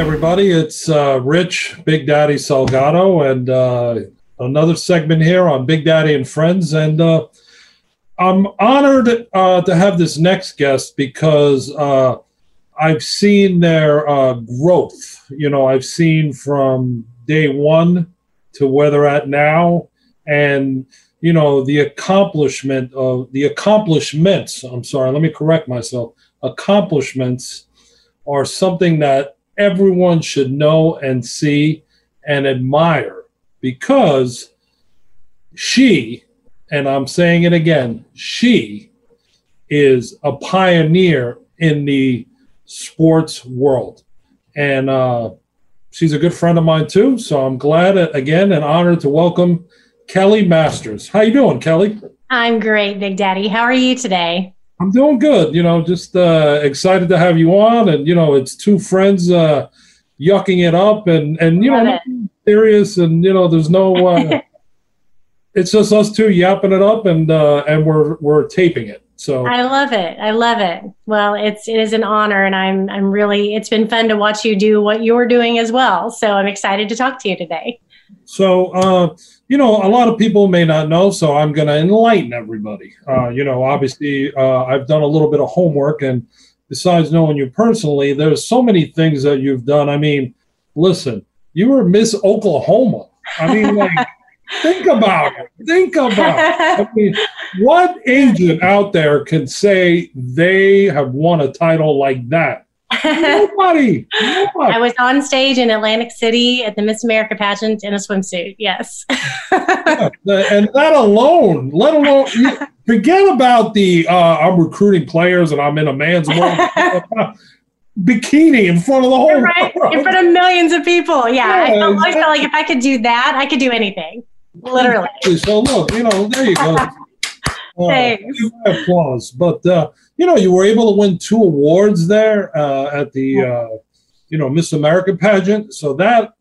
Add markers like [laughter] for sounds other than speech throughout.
everybody. It's uh, Rich, Big Daddy Salgado, and uh, another segment here on Big Daddy and Friends. And uh, I'm honored uh, to have this next guest because uh, I've seen their uh, growth. You know, I've seen from day one to where they're at now, and you know the accomplishment of the accomplishments. I'm sorry, let me correct myself. Accomplishments are something that everyone should know and see and admire because she, and I'm saying it again, she is a pioneer in the sports world. And uh, she's a good friend of mine too. So I'm glad, again, and honored to welcome Kelli Masters. How you doing, Kelli? I'm great, Big Daddy. How are you today? I'm doing good. You know, just uh, excited to have you on, and you know, it's two friends uh, yucking it up, and and you Love know, serious, and you know, there's no. Uh, [laughs] it's just us two yapping it up, and uh, and we're we're taping it. So I love it. I love it. Well, it's it is an honor, and I'm I'm really. It's been fun to watch you do what you're doing as well. So I'm excited to talk to you today. So, uh, you know, a lot of people may not know, so I'm going to enlighten everybody. Uh, you know, obviously, uh, I've done a little bit of homework, and besides knowing you personally, there's so many things that you've done. I mean, listen, you were Miss Oklahoma. I mean, [laughs] like, think about it. Think about it. I [laughs] mean, what agent out there can say they have won a title like that? Nobody, nobody. I was on stage in Atlantic City at the Miss America pageant in a swimsuit. Yes. yeah, [laughs] and that alone, let alone forget about the uh, I'm recruiting players and I'm in a man's world. [laughs] bikini in front of the whole right world. in front of millions of people. Yeah, yeah I, felt, I felt like if I could do that, I could do anything. Literally. So look, you know, there you go. [laughs] Uh, Thanks. applause. But uh, you know, you were able to win two awards there uh, at the uh, you know Miss America pageant. So that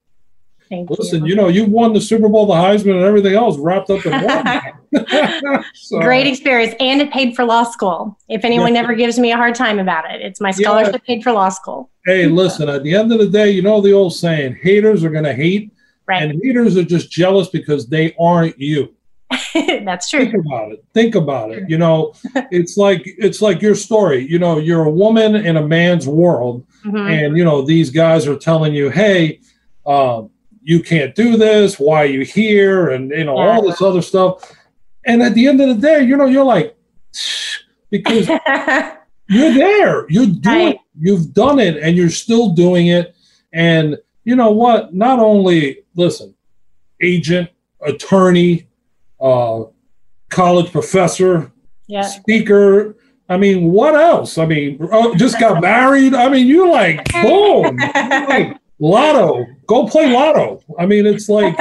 Thank listen, you. you know, you won the Super Bowl, the Heisman, and everything else wrapped up in one. [laughs] [laughs] so, Great experience, and it paid for law school. If anyone yeah. ever gives me a hard time about it, it's my scholarship yeah. paid for law school. Hey, listen, at the end of the day, you know the old saying: haters are going to hate, right. and haters are just jealous because they aren't you. [laughs] That's true. Think about it. Think about it. You know, [laughs] it's like it's like your story. You know, you're a woman in a man's world, mm-hmm. and you know these guys are telling you, "Hey, um, you can't do this. Why are you here?" And you know yeah. all this other stuff. And at the end of the day, you know, you're like, because [laughs] you're there. You're doing. Right. You've done it, and you're still doing it. And you know what? Not only listen, agent, attorney, uh, college professor, yeah. speaker. I mean, what else? I mean, uh, just got [laughs] married. I mean, you like boom, [laughs] like lotto. Go play lotto. I mean, it's like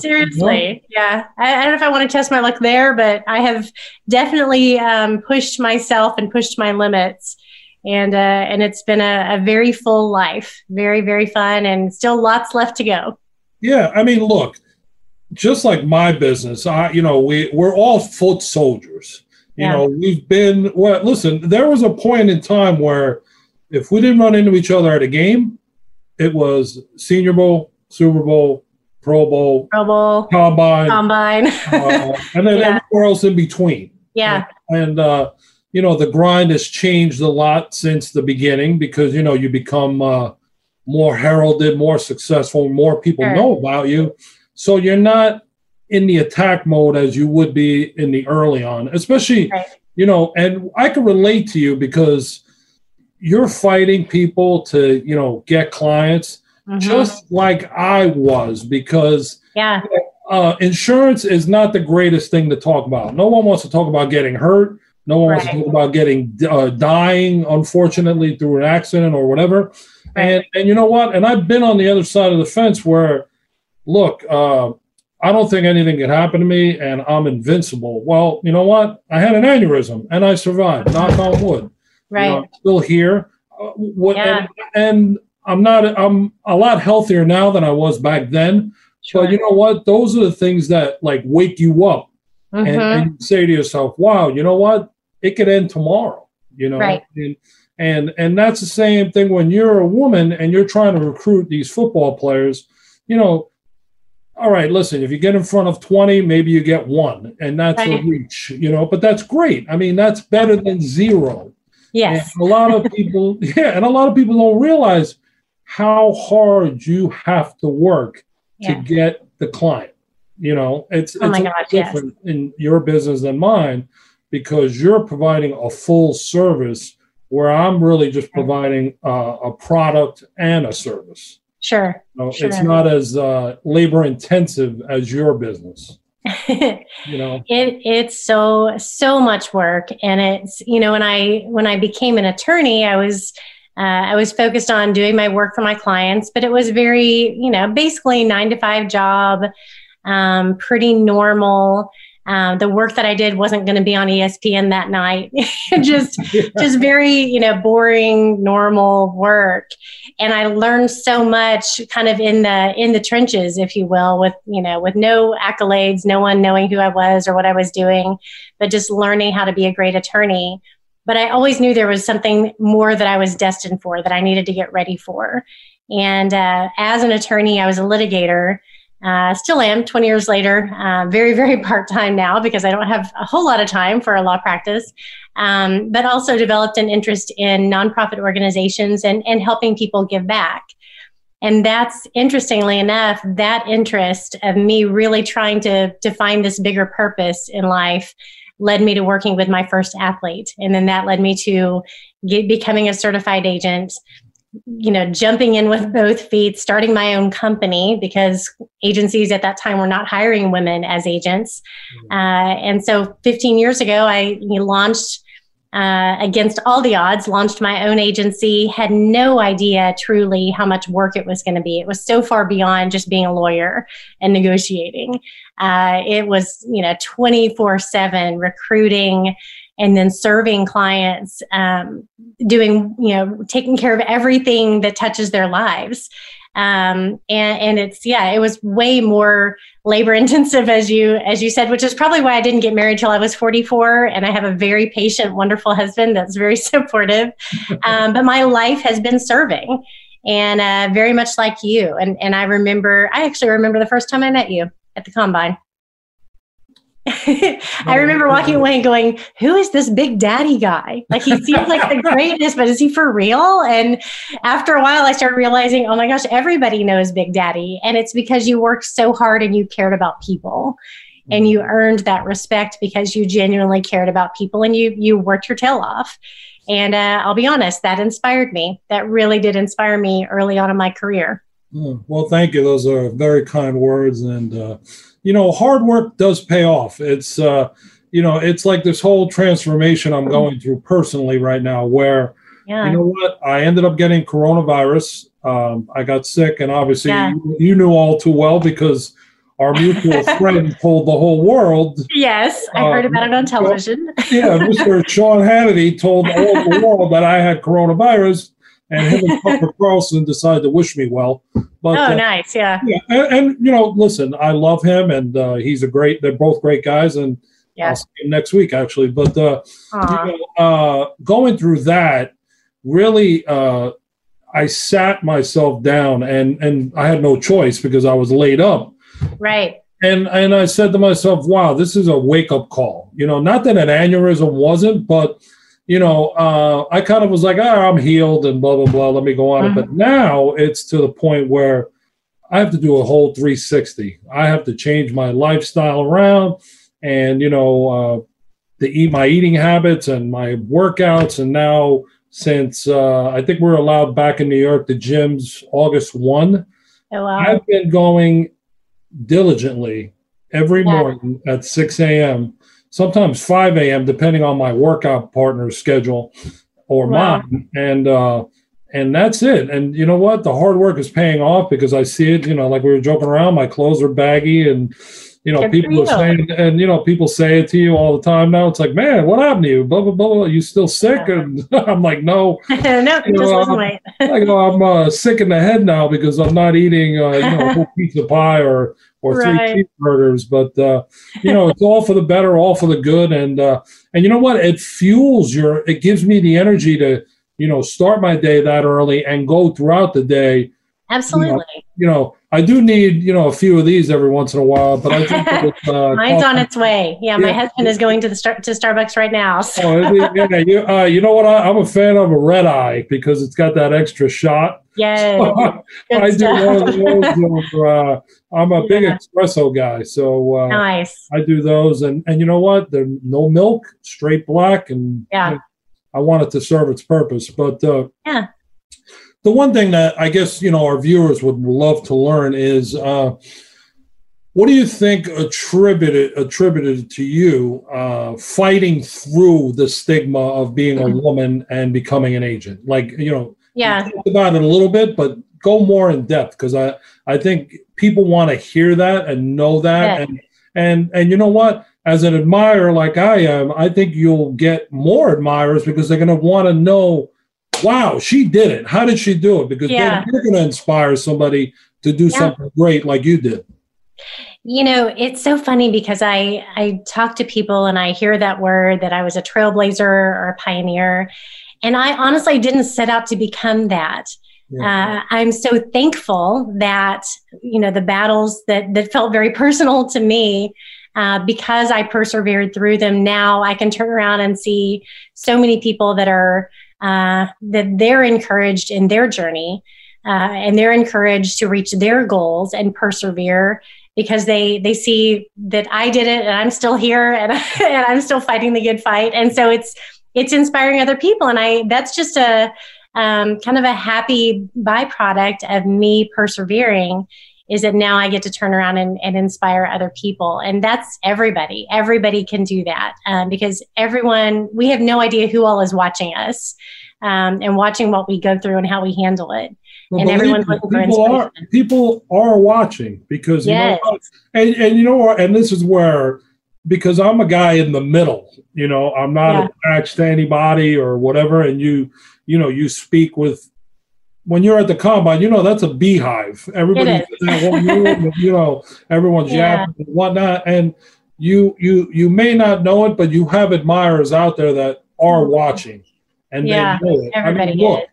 seriously, yeah. I, I, don't know if I want to test my luck there, but I have definitely um, pushed myself and pushed my limits, and uh, and it's been a, a very full life, very very fun, and still lots left to go. Yeah, I mean, look, just like my business, I you know we we're all foot soldiers. You yeah. know, we've been well. Listen, there was a point in time where if we didn't run into each other at a game, it was Senior Bowl, Super Bowl, Pro Bowl, Pro Bowl, Combine, Combine, uh, and then [laughs] yeah. everywhere else in between. Yeah, and uh, you know the grind has changed a lot since the beginning because you know you become uh, more heralded, more successful, more people sure. know about you. So you're not in the attack mode as you would be in the early on, especially, right. you know, and I can relate to you because you're fighting people to, you know, get clients mm-hmm. just like I was because yeah. Uh, insurance is not the greatest thing to talk about. No one wants to talk about getting hurt. No one right. wants to talk about getting uh, dying, unfortunately, through an accident or whatever. Right. And and you know what? And I've been on the other side of the fence where look, uh, I don't think anything can happen to me and I'm invincible. Well, you know what? I had an aneurysm and I survived, knock on wood. Right. You know, I'm still here. Uh, what, yeah. and, and, I'm not, I'm a lot healthier now than I was back then. Sure. But you know what? Those are the things that like wake you up mm-hmm. and, and say to yourself, wow, you know what? It could end tomorrow. you know Right. and, and and that's the same thing when you're a woman and you're trying to recruit these football players you know all right listen if you get in front of 20 maybe you get one and that's a reach you know but that's great i mean that's better than zero Yes. and a lot of people, [laughs] yeah, and a lot of people don't realize how hard you have to work to get the client. You know, it's Oh it's gosh, lot yes. different in your business than mine because you're providing a full service where I'm really just providing uh, a product and a service. Sure. You know, It's not as uh, labor intensive as your business. [laughs] You know, it it's so so much work and it's you know when i when i became an attorney i was uh, i was focused on doing my work for my clients but it was very you know basically nine to five job um, pretty normal um, the work that i did wasn't going to be on espn that night. [laughs] Just [laughs] just very you know boring normal work. And i learned so much kind of in the in the trenches if you will with you know with no accolades no one knowing who i was or what i was doing but just learning how to be a great attorney. But i always knew there was something more that i was destined for that i needed to get ready for. And uh, as an attorney i was a litigator uh, still am 20 years later. Uh, very very [laughs] part-time now because i don't have a whole lot of time for a law practice. Um, but also developed an interest in nonprofit organizations and, and helping people give back. And that's interestingly enough that interest of me really trying to to find this bigger purpose in life led me to working with my first athlete. And then that led me to get, becoming a certified agent you know jumping in with both feet starting my own company because agencies at that time were not hiring women as agents uh, and so 15 years ago i launched uh, against all the odds, launched my own agency, had no idea truly how much work it was going to be. It was so far beyond just being a lawyer and negotiating. Uh, it was, you know, 24 7 recruiting and then serving clients, um, doing, you know, taking care of everything that touches their lives. Um, and, and it's, yeah, it was way more labor [laughs] intensive as you as you said which is probably why i didn't get married till i was 44 and i have a very patient wonderful husband that's very [laughs] supportive. Um, but my life has been serving and uh, very much like you. And and i remember i actually remember the first time i met you at the combine [laughs] I remember walking away and going, Who is this big daddy guy? Like, he seems like the [laughs] greatest, but is he for real? And after a while, I started realizing, Oh my gosh, everybody knows Big Daddy. And it's because you worked so hard and you cared about people and you earned that respect because you genuinely cared about people and you, you worked your tail off. And uh, I'll be honest, that inspired me. That really did inspire me early on in my career. Oh, Well, thank you. Those are very kind words. And, uh, you know, hard work does pay off. It's, uh, you know, it's like this whole transformation I'm going through personally right now where, Yeah. you know what, I ended up getting coronavirus. Um, I got sick, and obviously, Yeah. you, you knew all too well because our mutual [laughs] friend told the whole world. yes, I heard Um, about it on television. Yeah, Mr. [laughs] Sean Hannity told all the world that I had coronavirus, and him and Tucker [laughs] Carlson decided to wish me well. But oh, uh, nice. Yeah. yeah, and, and you know, listen, I love him, and uh, he's a great. They're both great guys, and Yeah. I'll see him next week actually. But uh, you know, uh, going through that, really, uh, I sat myself down, and and I had no choice because I was laid up, Right. and and I said to myself, "Wow, this is a wake up call." You know, not that an aneurysm wasn't, but you know, uh, I kind of was like, "Ah, I'm healed," and blah blah blah. Let me go on. Mhm. But now it's to the point where I have to do a whole 360. I have to change my lifestyle around, and you know, uh, to eat my eating habits and my workouts. And now, since uh, I think we're allowed back in New York, the gyms August one. Oh, wow. I've been going diligently every Yeah. morning at 6 a.m., sometimes 5 a.m., depending on my workout partner's schedule or Wow. mine. And, uh, and that's it. And you know what? The hard work is paying off because I see it, you know, like we were joking around, my clothes are baggy and, you know, Good people are saying, and you know, people say it to you all the time now. It's like, man, what happened to you? Blah blah blah. blah. You still sick? And [laughs] I'm like, no, [laughs] no, just You know, um, weight. [laughs] I go, I'm uh, sick in the head now because I'm not eating, uh, you know, a whole piece of pie or or Right. three cheeseburgers. But uh, you know, it's all for the better, all for the good, and uh, and you know what? It fuels your. It gives me the energy to you know start my day that early and go throughout the day. Absolutely. You know, I do need you know a few of these every once in a while, but I [laughs] think that with, uh, Mine's on its way. Yeah, my Yeah. husband is going to the star- to Starbucks right now. So. Oh, [laughs] yeah, you, uh, you know what? I, I'm a fan of a red eye because it's got that extra shot. Yes, [laughs] good I do one of those. Uh, I'm a big Yeah. espresso guy, so uh, Nice. I do those. And and you know what? They're no milk, straight black, and Yeah. I want it to serve its purpose. But uh, Yeah. The one thing that I guess you know our viewers would love to learn is. Uh, what do you think attributed attributed to you uh, fighting through the stigma of being a woman and becoming an agent? Like you know, Yeah. you about it a little bit, but go more in depth because I I think people want to hear that and know that Yeah. and and and you know what? As an admirer like I am, I think you'll get more admirers because they're going to want to know, wow, she did it. How did she do it? Because Yeah. they're going to inspire somebody to do Yeah. something great like you did. You know, it's so funny because I I talk to people and I hear that word that I was a trailblazer or a pioneer, and I honestly didn't set out to become that. Uh, I'm so thankful that you know the battles that that felt very personal to me. Uh, because I persevered through them, now I can turn around and see so many people that are uh, that they're encouraged in their journey, uh, and they're encouraged to reach their goals and persevere because they they see that I did it and I'm still here and, [laughs] and I'm still fighting the good fight. And so it's it's inspiring other people. And I that's just a um, kind of a happy byproduct of me persevering is that now I get to turn around and, and inspire other people. And that's everybody. Everybody can do that um, because everyone, we have no idea who all is watching us um, and watching what we go through and how we handle it. Well, and everyone's looking people are people are watching because you Yes. know and and you know what and this is where because I'm a guy in the middle you know I'm not Yeah. attached to anybody or whatever and you you know you speak with when you're at the combine you know that's a beehive everybody's is. in that one room and, you know everyone's Yeah. yapping and whatnot and you you you may not know it but you have admirers out there that are watching and Yeah, they know it. I mean, look, is.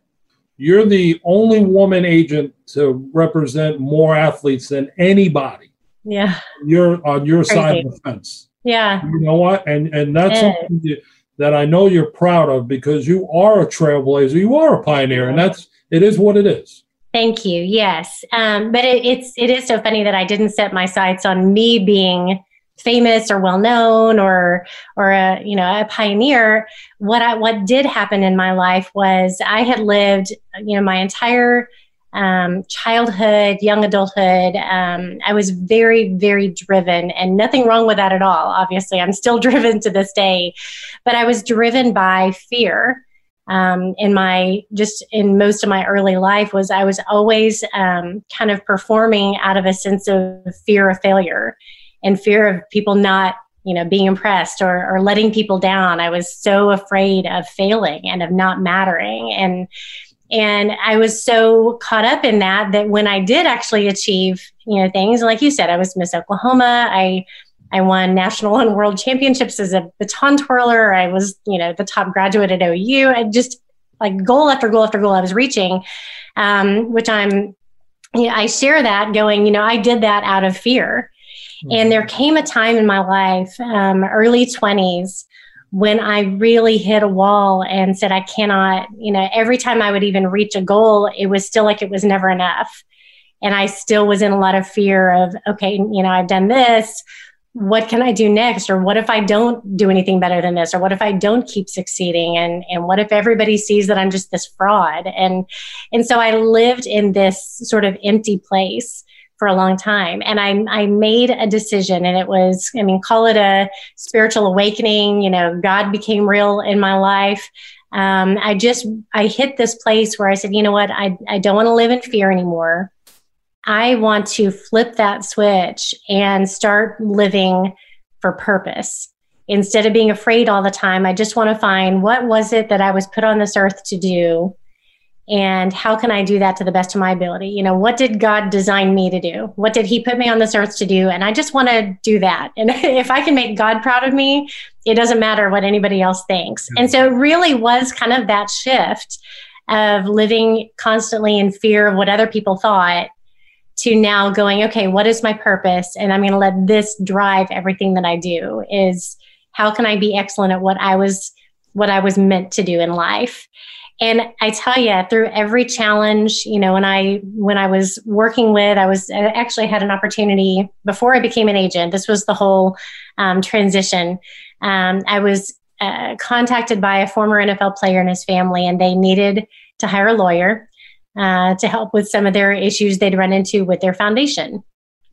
you're the only woman agent to represent more athletes than anybody. Yeah. You're on your side of the fence. Yeah. You know what? And and that's Yeah. something that I know you're proud of because you are a trailblazer. You are a pioneer, and that's it is what it is. Thank you. Yes, um, but it, it's it is so funny that I didn't set my sights on me being famous or well known or or a you know a pioneer. What I what did happen in my life was I had lived you know my entire um, childhood, young adulthood. Um, I was very very driven, and nothing wrong with that at all. Obviously, I'm still [laughs] driven to this day, but I was driven by fear um, in my just in most of my early life was I was always um, kind of performing out of a sense of fear of failure and fear of people not you know being impressed or, or letting people down. I was so afraid of failing and of not mattering and and I was so caught up in that that when I did actually achieve you know things like you said I was Miss Oklahoma I I won national and world championships as a baton twirler. I was, you know, the top graduate at OU. I just like goal after goal after goal I was reaching, um, which I'm, you know, I share that going, you know, I did that out of fear. And there came a time in my life, um, early 20s, when I really hit a wall and said, I cannot, you know, every time I would even reach a goal, it was still like it was never enough. And I still was in a lot of fear of, okay, you know, I've done this what can I do next? Or what if I don't do anything better than this? Or what if I don't keep succeeding? And and what if everybody sees that I'm just this fraud? And and so I lived in this sort of empty place for a long time. And I I made a decision and it was, I mean, call it a spiritual awakening, you know, God became real in my life. Um, I just I hit this place where I said, you know what, I, I don't want to live in fear anymore. I want to flip that switch and start living for purpose. Instead of being afraid all the time, I just want to find what was it that I was put on this earth to do and how can I do that to the best of my ability? You know, what did God design me to do? What did He put me on this earth to do? And I just want to do that. [laughs] And if I can make God proud of me, it doesn't matter what anybody else thinks. And so it really was kind of that shift of living constantly in fear of what other people thought to now going, okay, what is my purpose? And I'm going to let this drive everything that I do is how can I be excellent at what I was what I was meant to do in life. And I tell you, through every challenge, you know, when I when I was working with, I was I actually had an opportunity before I became an agent. This was the whole um, transition. Um, I was uh, contacted by a former NFL player and his family, and they needed to hire a lawyer uh, to help with some of their issues they'd run into with their foundation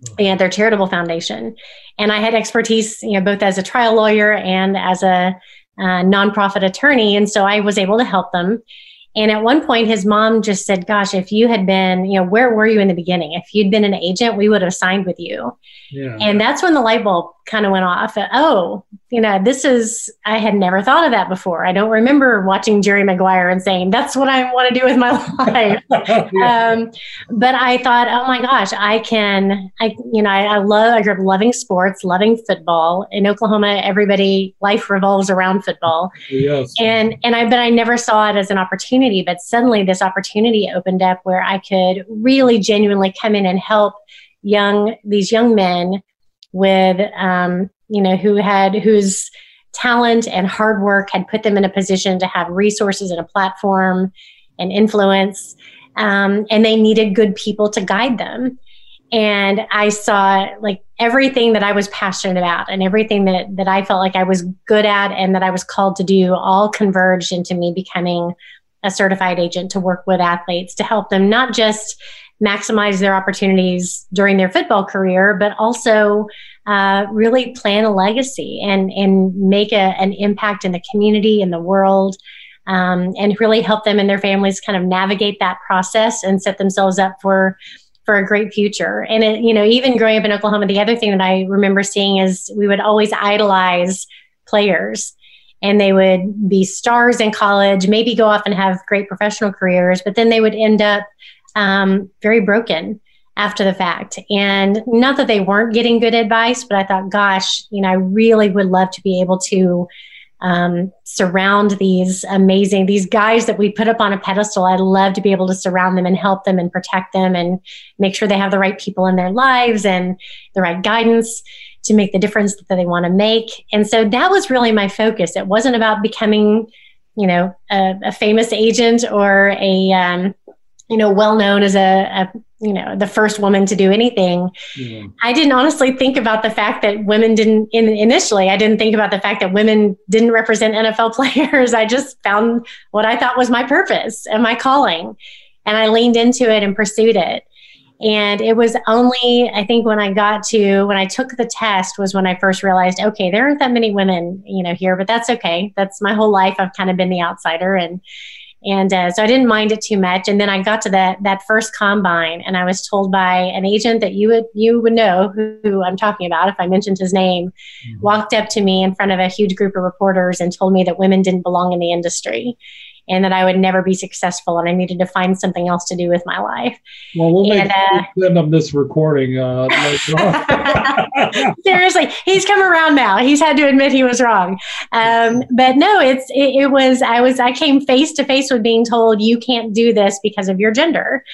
hmm. and their charitable foundation. And I had expertise, you know, both as a trial lawyer and as a uh, nonprofit attorney, and so I was able to help them. And at one point, his mom just said, Gosh, if you had been, you know, where were you in the beginning? If you'd been an agent, we would have signed with you. Yeah. And that's when the light bulb kind of went off. Oh, you know, this is, I had never thought of that before. I don't remember watching Jerry Maguire and saying, that's what I want to do with my [laughs] life. [laughs] yeah. um, but I thought, oh my gosh, I can, I, you know, I, I love, I grew up loving sports, loving football. In Oklahoma, everybody, life revolves around football. Yes. And, and I, but I never saw it as an opportunity. But suddenly this opportunity opened up where I could really genuinely come in and help young these young men with um, you know who had whose talent and hard work had put them in a position to have resources and a platform and influence um, and they needed good people to guide them. And i saw like everything that i was passionate about and everything that that i felt like i was good at and that i was called to do all converged into me becoming a certified agent to work with athletes to help them not just maximize their opportunities during their football career, but also uh, really plan a legacy and and make a, an impact in the community in the world. Um, and really help them and their families kind of navigate that process and set themselves up for for a great future. And it, you know, even growing up in Oklahoma, the other thing that I remember seeing is we would always idolize players and they would be stars in college, maybe go off and have great professional careers, but then they would end up um, very broken after the fact. And not that they weren't getting good advice, but I thought, gosh, you know, I really would love to be able to um, surround these amazing these guys that we put up on a pedestal. I'd love to be able to surround them and help them and protect them and make sure they have the right people in their lives and the right guidance to make the difference that they want to make. And so that was really my focus. It wasn't about becoming, you know, a, a famous agent or a um, you know, well known as a, a, you know, the first woman to do anything. Yeah. I didn't honestly think about the fact that women didn't in, initially. I didn't think about the fact that women didn't represent NFL [laughs] players. I just found what I thought was my purpose and my calling, and I leaned into it and pursued it. And it was only, I think, when I got to when I took the test was when I first realized, okay, there aren't that many women, you know, here, but that's okay. That's my whole life. I've kind of been the outsider, and and uh, so I didn't mind it too much. And then I got to that that first combine, and I was told by an agent that you would you would know who, who I'm talking about if I mentioned his name, mm-hmm. walked up to me in front of a huge group of reporters and told me that women didn't belong in the industry and that I would never be successful and I needed to find something else to do with my life. Well, we'll and, uh, send them this recording uh, [laughs] [laughs] [laughs] Seriously, he's come around now. He's had to admit he was wrong. Um, but no, it's it, it was I was I came face to face with being told you can't do this because of your gender.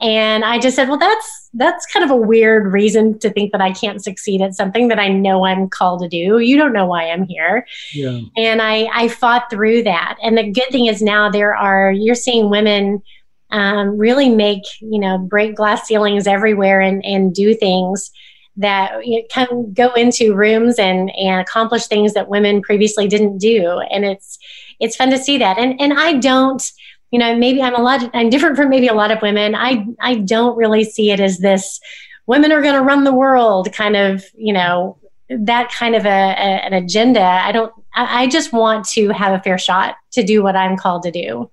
And I just said, well, that's that's kind of a weird reason to think that I can't succeed at something that I know I'm called to do. You don't know why I'm here. Yeah. And I I fought through that. And the good thing is now there are you're seeing women um, really make you know break glass ceilings everywhere and and do things that you know, can go into rooms and and accomplish things that women previously didn't do. And it's it's fun to see that. And and I don't you know maybe i'm a lot i'm different from maybe a lot of women i i don't really see it as this women are going to run the world kind of you know that kind of a, a an agenda i don't I, I just want to have a fair shot to do what i'm called to do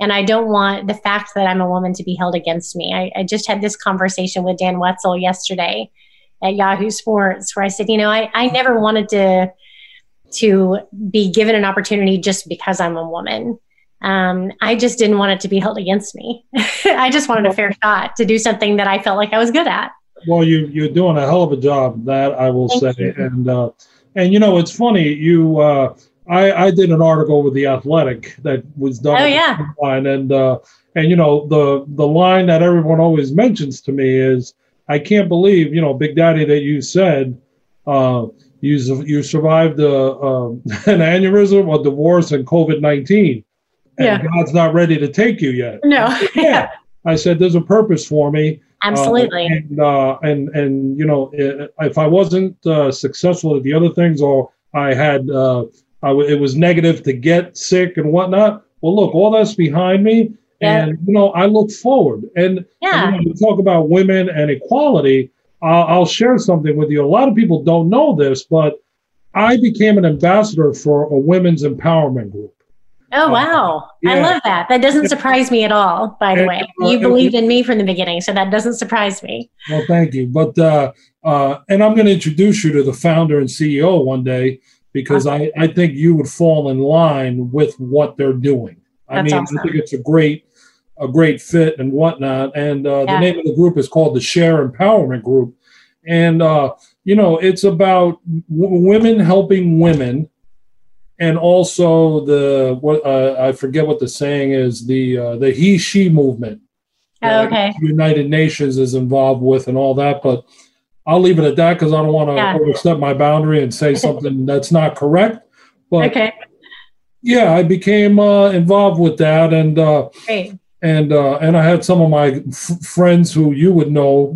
and I don't want the fact that I'm a woman to be held against me. I, I just had this conversation with Dan Wetzel yesterday at Yahoo Sports where I said, you know, I, I never wanted to to be given an opportunity just because I'm a woman. Um, I just didn't want it to be held against me. [laughs] I just wanted a fair shot to do something that I felt like I was good at. Well, you you're doing a hell of a job. That I will Thank say, you. and uh, and you know it's funny. You uh, I I did an article with the Athletic that was done. Oh yeah. Line, and uh, and you know the the line that everyone always mentions to me is I can't believe you know Big Daddy that you said. Uh, you, you survived a, uh, [laughs] an aneurysm, a divorce, and COVID 19 and yeah. God's not ready to take you yet. No. [laughs] yeah. I said, there's a purpose for me. Absolutely. Uh, and, uh, and, and, you know, if I wasn't uh, successful at the other things or I had, uh, I w- it was negative to get sick and whatnot. Well, look, all that's behind me. Yeah. And, you know, I look forward. And, yeah. and, you know, talk about women and equality. I'll share something with you. A lot of people don't know this, but I became an ambassador for a women's empowerment group. Oh uh, wow! Yeah. I love that. That doesn't surprise me at all. By the way, you believed in me from the beginning, so that doesn't surprise me. Well, thank you. But uh, uh, and I'm going to introduce you to the founder and CEO one day because. I, I think you would fall in line with what they're doing. I That's mean, awesome. I think it's a great a great fit and whatnot. And uh, yeah. the name of the group is called the Share Empowerment Group, and uh, you know it's about w- women helping women and also the what uh, I forget what the saying is the uh, the he she movement. Oh, okay. United Nations is involved with and all that, but I'll leave it at that because I don't want to yeah. overstep my boundary and say [laughs] something that's not correct. But okay. Yeah, I became uh, involved with that, and uh, and uh, and I had some of my f- friends who you would know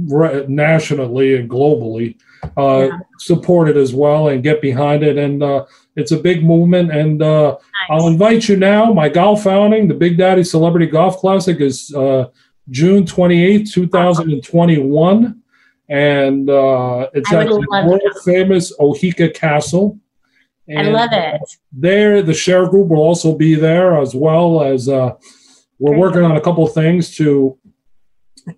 nationally and globally uh, yeah. support it as well and get behind it. And uh, it's a big movement. And uh, nice. I'll invite you now. My golf outing, the Big Daddy Celebrity Golf Classic, is uh, June 28th, 2021. And uh, it's at the world famous Oheka Castle. And I love it. There, the share group will also be there as well as uh, we're Great. working on a couple things to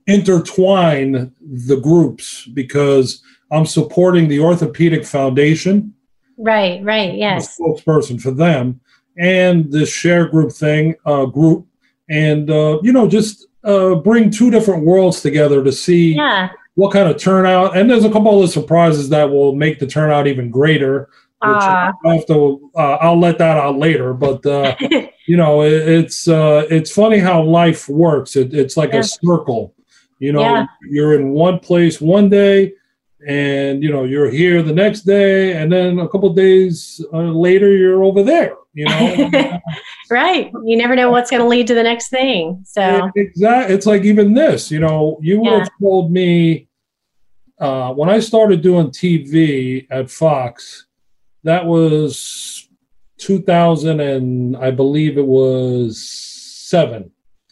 intertwine the groups because I'm supporting the Orthopedic Foundation. Right, right, yes. spokesperson for them and this share group thing, uh, group, and uh, you know, just uh, bring two different worlds together to see yeah. what kind of turnout. And there's a couple of surprises that will make the turnout even greater. Which uh, I have to, uh, I'll let that out later. But uh, [laughs] you know, it, it's uh, it's funny how life works. It, it's like yeah. a circle. You know, yeah. you're in one place one day and you know you're here the next day and then a couple days uh, later you're over there you know [laughs] [laughs] right you never know what's going to lead to the next thing so exactly it's like even this you know you would yeah. have told me uh, when i started doing tv at fox that was 2000 and i believe it was 7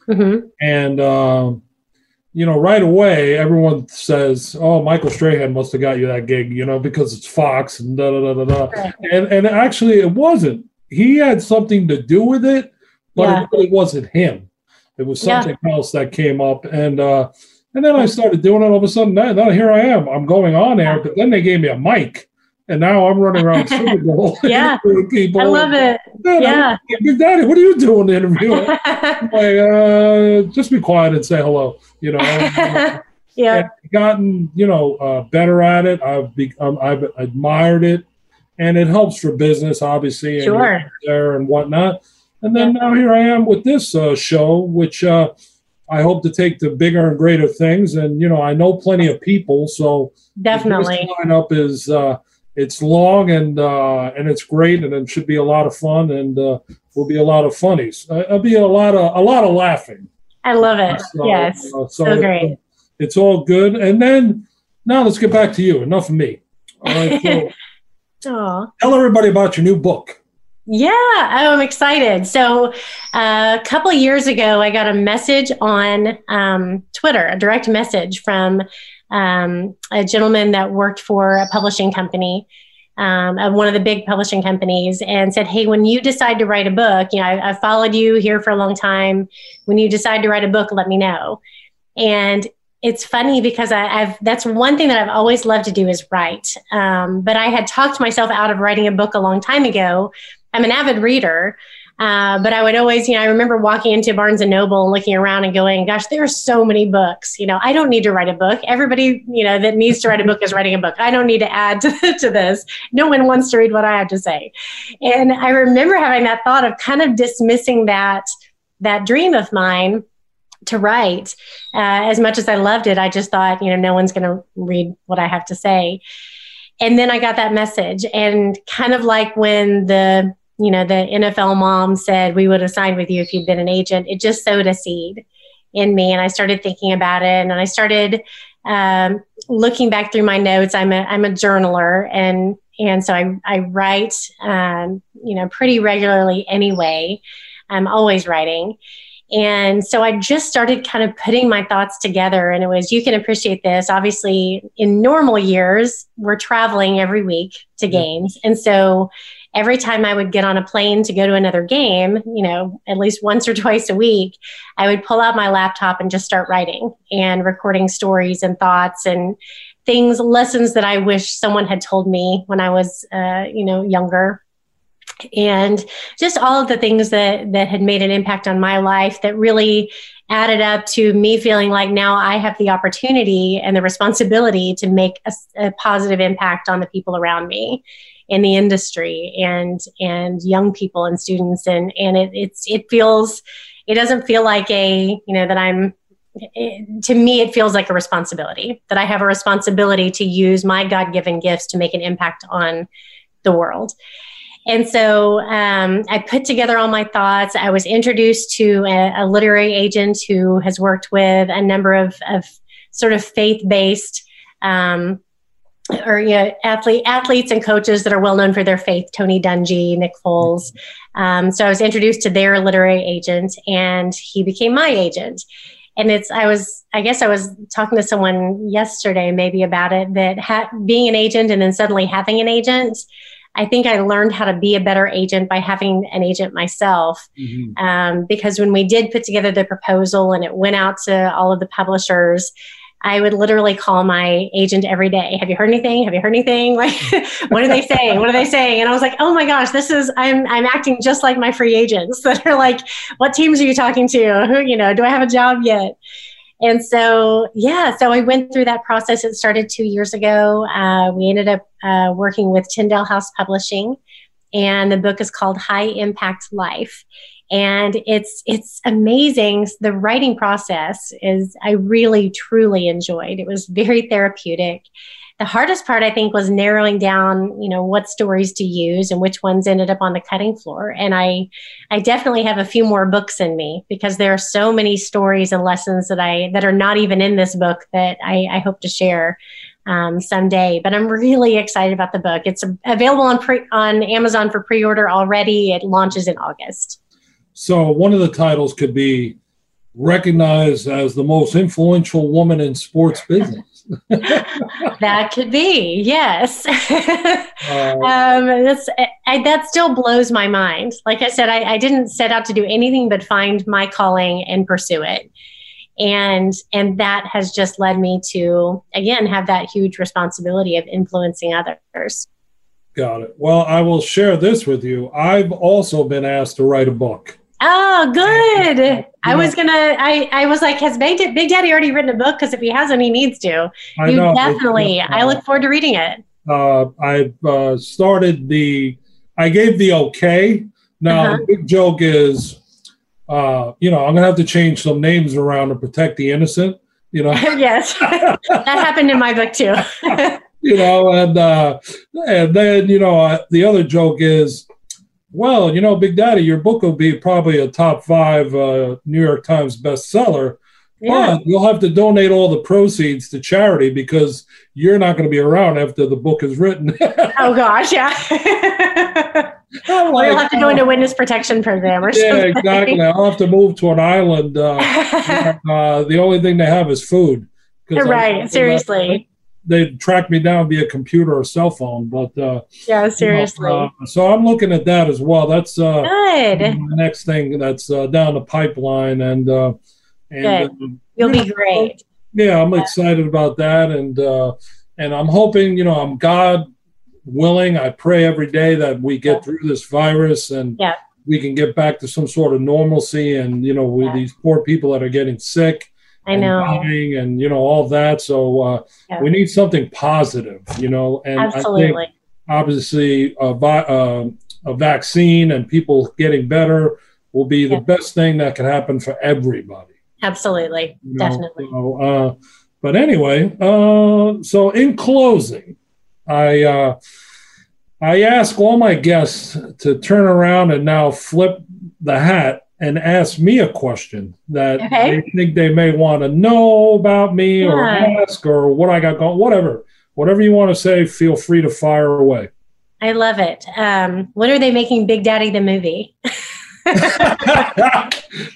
mm-hmm. and um, you know, right away, everyone says, "Oh, Michael Strahan must have got you that gig," you know, because it's Fox and da da da da da. And and actually, it wasn't. He had something to do with it, but yeah. it really wasn't him. It was something yeah. else that came up, and uh, and then I started doing it. All of a sudden, now, now here I am. I'm going on air, but then they gave me a mic, and now I'm running around Super [laughs] Bowl. [laughs] yeah, people. I love it. yeah, Big Daddy, what are you doing the interview? [laughs] like, uh, just be quiet and say hello. You know. [laughs] yeah. gotten you know uh, better at it. I've become I've admired it, and it helps for business, obviously, and sure. there and whatnot. And then yeah. now here I am with this uh, show, which uh, I hope to take to bigger and greater things. And you know, I know plenty of people, so definitely lineup is uh, it's long and uh, and it's great, and it should be a lot of fun, and uh, will be a lot of funnies. Uh, it'll be a lot of a lot of laughing. I love it. So, yes, uh, so, so great. It's all good. And then now let's get back to you. Enough of me. All right. So [laughs] tell everybody about your new book. Yeah, oh, I'm excited. So, uh, a couple of years ago, I got a message on um, Twitter, a direct message from um, a gentleman that worked for a publishing company. Um, of one of the big publishing companies and said, Hey, when you decide to write a book, you know, I, have followed you here for a long time. When you decide to write a book, let me know. And it's funny because I, have that's one thing that I've always loved to do is write. Um, but I had talked myself out of writing a book a long time ago. I'm an avid reader, uh, but I would always, you know, I remember walking into Barnes and Noble and looking around and going, gosh, there are so many books. You know, I don't need to write a book. Everybody, you know, that needs to write a book is writing a book. I don't need to add [laughs] to, to this. No one wants to read what I have to say. And I remember having that thought of kind of dismissing that that dream of mine to write. Uh, as much as I loved it, I just thought, you know, no one's going to read what I have to say. And then I got that message, and kind of like when the you know, the NFL mom said we would have signed with you if you'd been an agent. It just sowed a seed in me, and I started thinking about it, and I started um, looking back through my notes. I'm a I'm a journaler, and and so I I write, um, you know, pretty regularly anyway. I'm always writing. And so I just started kind of putting my thoughts together. And it was, you can appreciate this. Obviously, in normal years, we're traveling every week to games. And so every time I would get on a plane to go to another game, you know, at least once or twice a week, I would pull out my laptop and just start writing and recording stories and thoughts and things, lessons that I wish someone had told me when I was, uh, you know, younger. And just all of the things that that had made an impact on my life that really added up to me feeling like now I have the opportunity and the responsibility to make a, a positive impact on the people around me in the industry and and young people and students and and it it's it feels it doesn't feel like a you know that I'm it, to me it feels like a responsibility that I have a responsibility to use my God-given gifts to make an impact on the world. And so um, I put together all my thoughts. I was introduced to a, a literary agent who has worked with a number of, of sort of faith based um, or you know, athlete, athletes and coaches that are well known for their faith, Tony Dungy, Nick Foles. Um, so I was introduced to their literary agent and he became my agent. And it's, I was, I guess I was talking to someone yesterday maybe about it that ha- being an agent and then suddenly having an agent, I think I learned how to be a better agent by having an agent myself. Mm-hmm. Um, because when we did put together the proposal and it went out to all of the publishers, I would literally call my agent every day. Have you heard anything? Have you heard anything? [laughs] Like, what are they saying? What are they saying? And I was like, oh my gosh, this is I'm I'm acting just like my free agents [laughs] that are like, what teams are you talking to? Who you know? Do I have a job yet? And so yeah, so I went through that process. It started two years ago. Uh, we ended up uh, working with Tyndale House Publishing, and the book is called High Impact Life and it's it's amazing the writing process is i really truly enjoyed it was very therapeutic the hardest part i think was narrowing down you know what stories to use and which ones ended up on the cutting floor and i i definitely have a few more books in me because there are so many stories and lessons that i that are not even in this book that i, I hope to share um, someday. But I'm really excited about the book. It's available on pre- on Amazon for pre-order already. It launches in August. So one of the titles could be recognized as the most influential woman in sports business. [laughs] that could be, yes. [laughs] uh, um, that's I, that still blows my mind. Like I said, I, I didn't set out to do anything but find my calling and pursue it and and that has just led me to again have that huge responsibility of influencing others got it well i will share this with you i've also been asked to write a book Oh, good. I was gonna. I I was like, has Big, Big Daddy already written a book? Because if he hasn't, he needs to. I you know, definitely. Uh, I look forward to reading it. Uh, I've uh, started the. I gave the okay. Now uh-huh. the big joke is, uh, you know, I'm gonna have to change some names around to protect the innocent. You know. [laughs] yes, [laughs] that happened in my book too. [laughs] you know, and uh, and then you know uh, the other joke is well, you know, Big Daddy, your book will be probably a top five uh, New York Times bestseller. Yeah. But you'll have to donate all the proceeds to charity because you're not going to be around after the book is written. [laughs] oh gosh, yeah. like, or you'll have to go into witness protection program or yeah, something. Yeah, exactly. I'll have to move to an island. Uh, [laughs] uh, the only thing they have is food. Right. Seriously. They'd track me down via computer or cell phone. But uh, yeah, seriously. You know, uh, so I'm looking at that as well. That's uh, good. The next thing that's uh, down the pipeline, and uh, and good. you'll be great. Yeah, I'm yeah. excited about that, and uh, and I'm hoping, you know, I'm God willing. I pray every day that we get yeah. through this virus and yeah. we can get back to some sort of normalcy. And you know, with these poor people that are getting sick, I know, and and you know all that. So uh, we need something positive, you know. And absolutely, obviously, a, vi- uh, a vaccine and people getting better will be the best thing that can happen for everybody. Absolutely, you know? definitely. So, uh, but anyway, uh, so in closing, I uh, I ask all my guests to turn around and now flip the hat and ask me a question that okay. they think they may want to know about me yeah. or ask or what I got going, whatever. Whatever you want to say, feel free to fire away. I love it. Um, when are they making Big Daddy the movie? [laughs]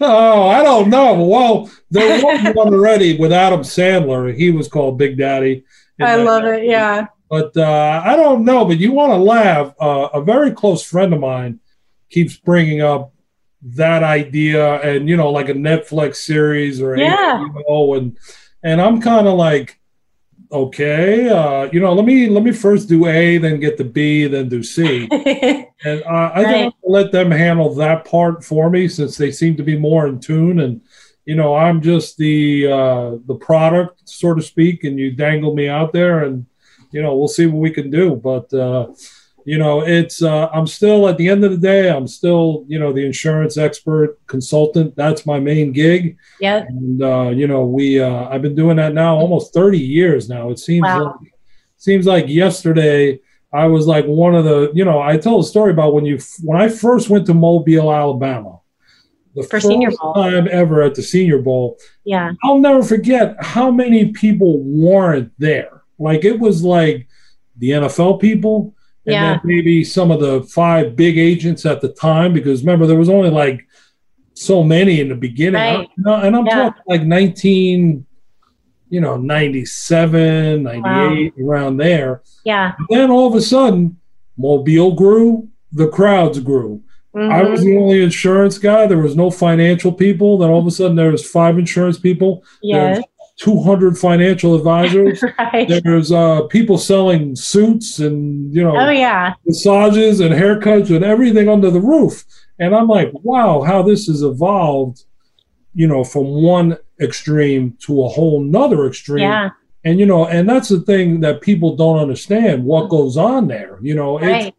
oh, I don't know. Well, there was one already with Adam Sandler. He was called Big Daddy. I love it. Yeah. But uh, I don't know. But you want to laugh? Uh, a very close friend of mine keeps bringing up that idea, and you know, like a Netflix series or yeah, HBO, and and I'm kind of like, okay, uh, you know, let me let me first do A, then get the B, then do C, [laughs] and uh, I right. think let them handle that part for me since they seem to be more in tune and. You know, I'm just the uh, the product, so to speak, and you dangle me out there, and you know, we'll see what we can do. But uh, you know, it's uh, I'm still at the end of the day, I'm still you know the insurance expert consultant. That's my main gig. Yeah. And uh, you know, we uh, I've been doing that now almost 30 years now. It seems wow. like seems like yesterday I was like one of the, you know, I tell a story about when you when I first went to Mobile, Alabama. The For first Senior Bowl. time ever at the Senior Bowl. Yeah. I'll never forget how many people weren't there. Like it was like the NFL people, and yeah. then maybe some of the five big agents at the time, because remember there was only like so many in the beginning. Right. And I'm yeah. talking like 19, you know, 97, 98, wow. around there. Yeah. And then all of a sudden, Mobile grew, the crowds grew. Mm-hmm. I was the only insurance guy. There was no financial people. Then all of a sudden, there was five insurance people. Yes. 200 financial advisors. [laughs] right. There's uh, people selling suits and you know, oh yeah, massages and haircuts and everything under the roof. And I'm like, wow, how this has evolved, you know, from one extreme to a whole nother extreme. Yeah. And you know, and that's the thing that people don't understand what goes on there. You know, right.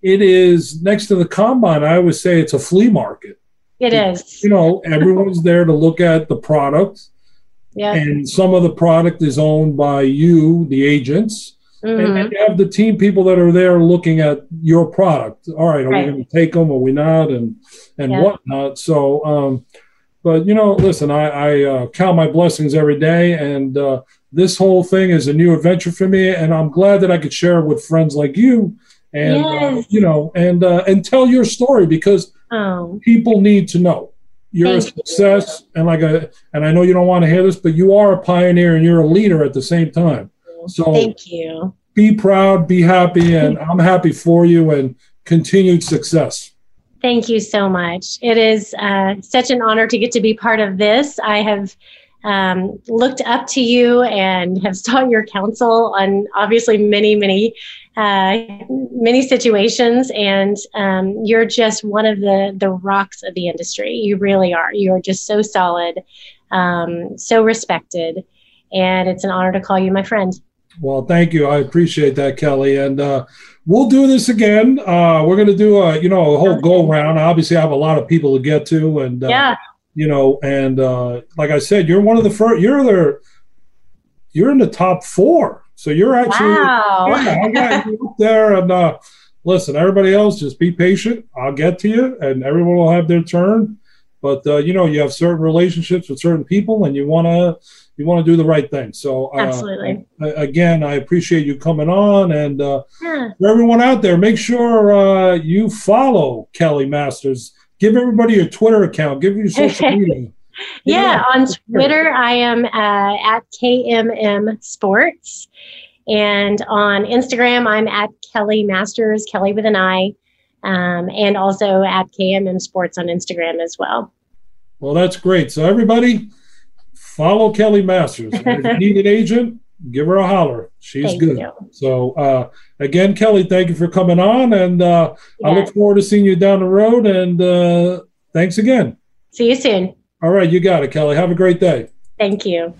it is next to the combine. I always say it's a flea market. It is. You know, everyone's there to look at the product yeah. And some of the product is owned by you, the agents. Mm-hmm. And you have the team people that are there looking at your product. All right, are right. we going to take them? Are we not? And and yeah. whatnot. So, um, but you know, listen, I, I uh, count my blessings every day, and uh, this whole thing is a new adventure for me, and I'm glad that I could share it with friends like you, and uh, yes. uh, you know, and uh, and tell your story because oh. people need to know you're Thank a success you. and like a and I know you don't want to hear this, but you are a pioneer and you're a leader at the same time. So thank you. Be proud, be happy, and I'm happy for you and continued success. Thank you so much. It is uh, such an honor to get to be part of this. I have um, looked up to you and have [laughs] sought your counsel on obviously many, many, uh, many situations. And um, you're just one of the the rocks of the industry. You really are. You are just so solid, um, so respected, and it's an honor to call you my friend. Well, thank you. I appreciate that, Kelli. And uh, we'll do this again. Uh, we're going to do a, you know, a whole go round. Obviously, I have a lot of people to get to, and uh, yeah you know, and uh, like I said, you're one of the first. You're the you're in the top four, so you're actually wow. yeah, I got you up there. And uh, listen, everybody else, just be patient. I'll get to you, and everyone will have their turn. But uh, you know, you have certain relationships with certain people, and you want to you want to do the right thing. So uh, absolutely. again, I appreciate you coming on, and uh, yeah. for everyone out there, make sure uh, you follow Kelli Masters give everybody your Twitter account. Give your social [laughs] media. yeah, on Twitter, I am uh, at KMM Sports. And on Instagram, I'm at Kelli Masters, Kelli with an I, um, and also at KMM Sports on Instagram as well. Well, that's great. So, everybody, follow Kelli Masters. if you need an agent, give her a holler. She's Thank good. you. So, uh, again, Kelli, thank you for coming on. And uh, I look forward to seeing you down the road. And uh, thanks again. See you soon. All right, you got it, Kelli. Have a great day. Thank you.